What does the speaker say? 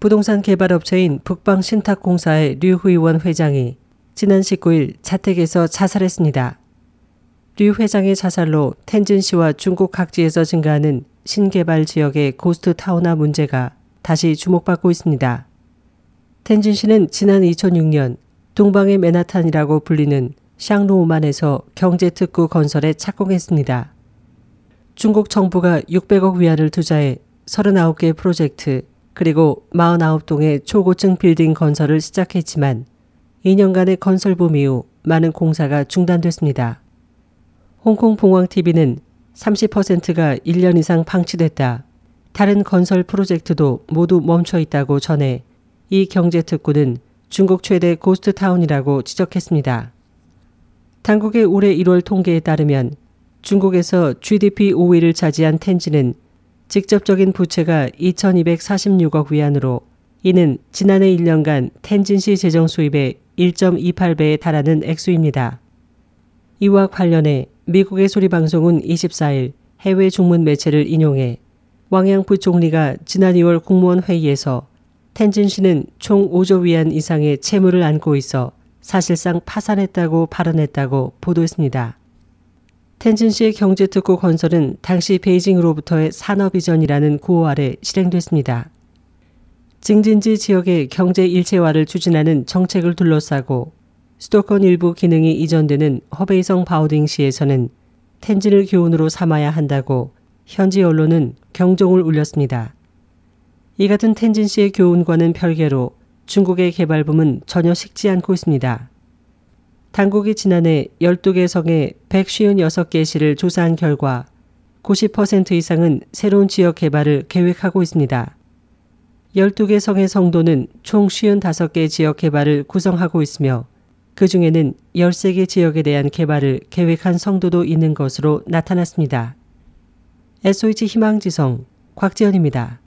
부동산 개발 업체인 북방신탁공사의 류후이원 회장이 지난 19일 자택에서 자살했습니다. 류 회장의 자살로 텐진시와 중국 각지에서 증가하는 신개발 지역의 고스트 타운화 문제가 다시 주목받고 있습니다. 텐진시는 지난 2006년 동방의 맨하탄이라고 불리는 샹루오완에서 경제특구 건설에 착공했습니다. 중국 정부가 600억 위안을 투자해 39개 프로젝트 그리고 49동의 초고층 빌딩 건설을 시작했지만 2년간의 건설 붐 이후 많은 공사가 중단됐습니다. 홍콩 봉황TV는 30%가 1년 이상 방치됐다. 다른 건설 프로젝트도 모두 멈춰 있다고 전해 이 경제특구는 중국 최대 고스트타운이라고 지적했습니다. 당국의 올해 1월 통계에 따르면 중국에서 GDP 5위를 차지한 텐지는 직접적인 부채가 2246억 위안으로 이는 지난해 1년간 텐진시 재정 수입의 1.28배에 달하는 액수입니다. 이와 관련해 미국의 소리방송은 24일 해외 중문 매체를 인용해 왕양 부총리가 지난 2월 국무원 회의에서 텐진시는 총 5조 위안 이상의 채무를 안고 있어 사실상 파산했다고 발언했다고 보도했습니다. 텐진시의 경제특구 건설은 당시 베이징으로부터의 산업이전이라는 구호 아래 실행됐습니다. 증진지 지역의 경제 일체화를 추진하는 정책을 둘러싸고 수도권 일부 기능이 이전되는 허베이성 바오딩시에서는 텐진을 교훈으로 삼아야 한다고 현지 언론은 경종을 울렸습니다. 이 같은 텐진시의 교훈과는 별개로 중국의 개발붐은 전혀 식지 않고 있습니다. 당국이 지난해 12개 성에 156개 시를 조사한 결과 90% 이상은 새로운 지역 개발을 계획하고 있습니다. 12개 성의 성도는 총 55개 지역 개발을 구성하고 있으며 그 중에는 13개 지역에 대한 개발을 계획한 성도도 있는 것으로 나타났습니다. SOH 희망지성 곽지연입니다.